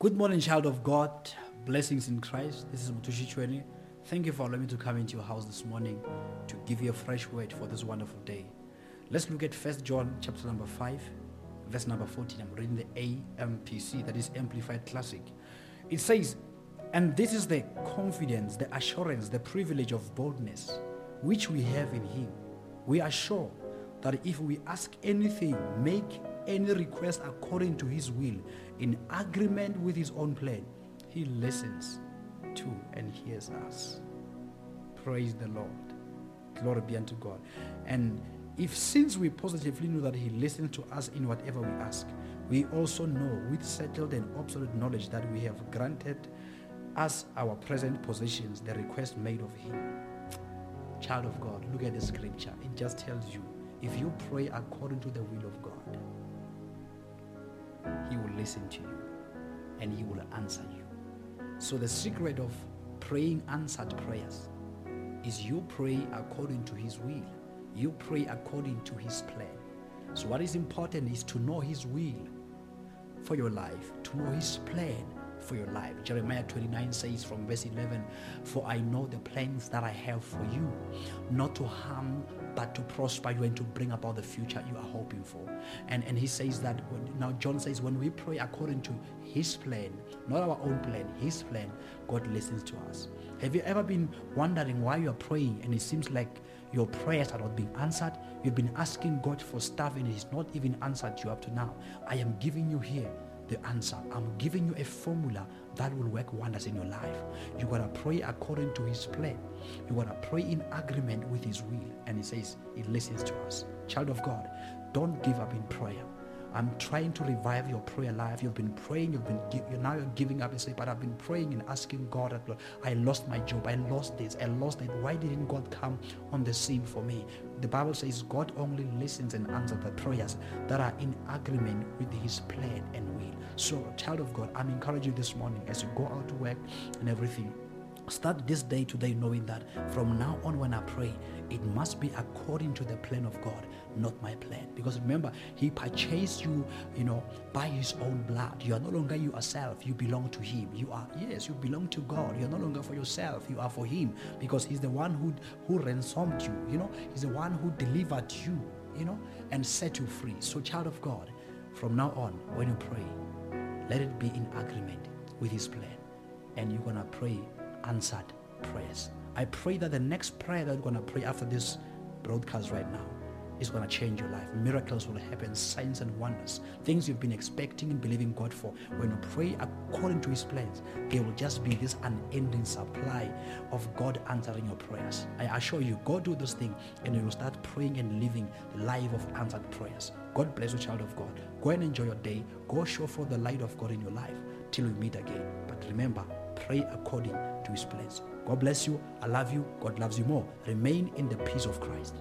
Good morning, child of God. Blessings in Christ. This is Mothushi Chuene. Thank you for allowing me to come into your house this morning to give you a fresh word for this wonderful day. Let's look at First John chapter number 5, verse number 14. I'm reading the AMPC, that is Amplified Classic. It says, And this is the confidence, the assurance, the privilege of boldness which we have in Him. We are sure that if we ask anything, make any request according to His will, in agreement with His own plan, He listens to and hears us. Praise the Lord. Glory be unto God. And if since we positively know that He listens to us in whatever we ask, we also know with settled and absolute knowledge that we have granted us our present positions the request made of Him. Child of God, look at the scripture. It just tells you if you pray according to the will of God, He will listen to you and He will answer you. So, the secret of praying answered prayers is you pray according to His will, you pray according to His plan. So, what is important is to know His will for your life, to know His plan for your life. Jeremiah 29 says from verse 11, For I know the plans that I have for you, not to harm, but to prosper you and to bring about the future you are hoping for. And, and he says that, when, now John says, when we pray according to his plan, not our own plan, his plan, God listens to us. Have you ever been wondering why you are praying and it seems like your prayers are not being answered? You've been asking God for stuff and He's not even answered you up to now. I am giving you here the answer. I'm giving you a formula that will work wonders in your life. You gotta pray according to His plan. You gotta pray in agreement with His will. And He says He listens to us. Child of God, don't give up in prayer. I'm trying to revive your prayer life. You've been praying, you've been you're now you're giving up and say, but I've been praying and asking God Lord, I lost my job, I lost this, I lost that. Why didn't God come on the scene for me? The Bible says God only listens and answers the prayers that are in agreement with his plan and will. So, child of God, I'm encouraging you this morning as you go out to work and everything. Start this day today knowing that from now on, when I pray, it must be according to the plan of God, not my plan. Because remember, He purchased you, you know, by His own blood. You are no longer yourself. You belong to Him. You are yes, you belong to God. You are no longer for yourself. You are for Him because He's the one who who ransomed you. You know, He's the one who delivered you. You know, and set you free. So, child of God, from now on, when you pray, let it be in agreement with His plan, and you're gonna pray answered prayers. I pray that the next prayer that we're going to pray after this broadcast right now is going to change your life. Miracles will happen, signs and wonders, things you've been expecting and believing God for. When you pray according to His plans, there will just be this unending supply of God answering your prayers. I assure you, go do this thing and you will start praying and living the life of answered prayers. God bless you, child of God. Go and enjoy your day. Go show forth the light of God in your life till we meet again. But remember, pray according to his plans. God bless you. I love you. God loves you more. Remain in the peace of Christ.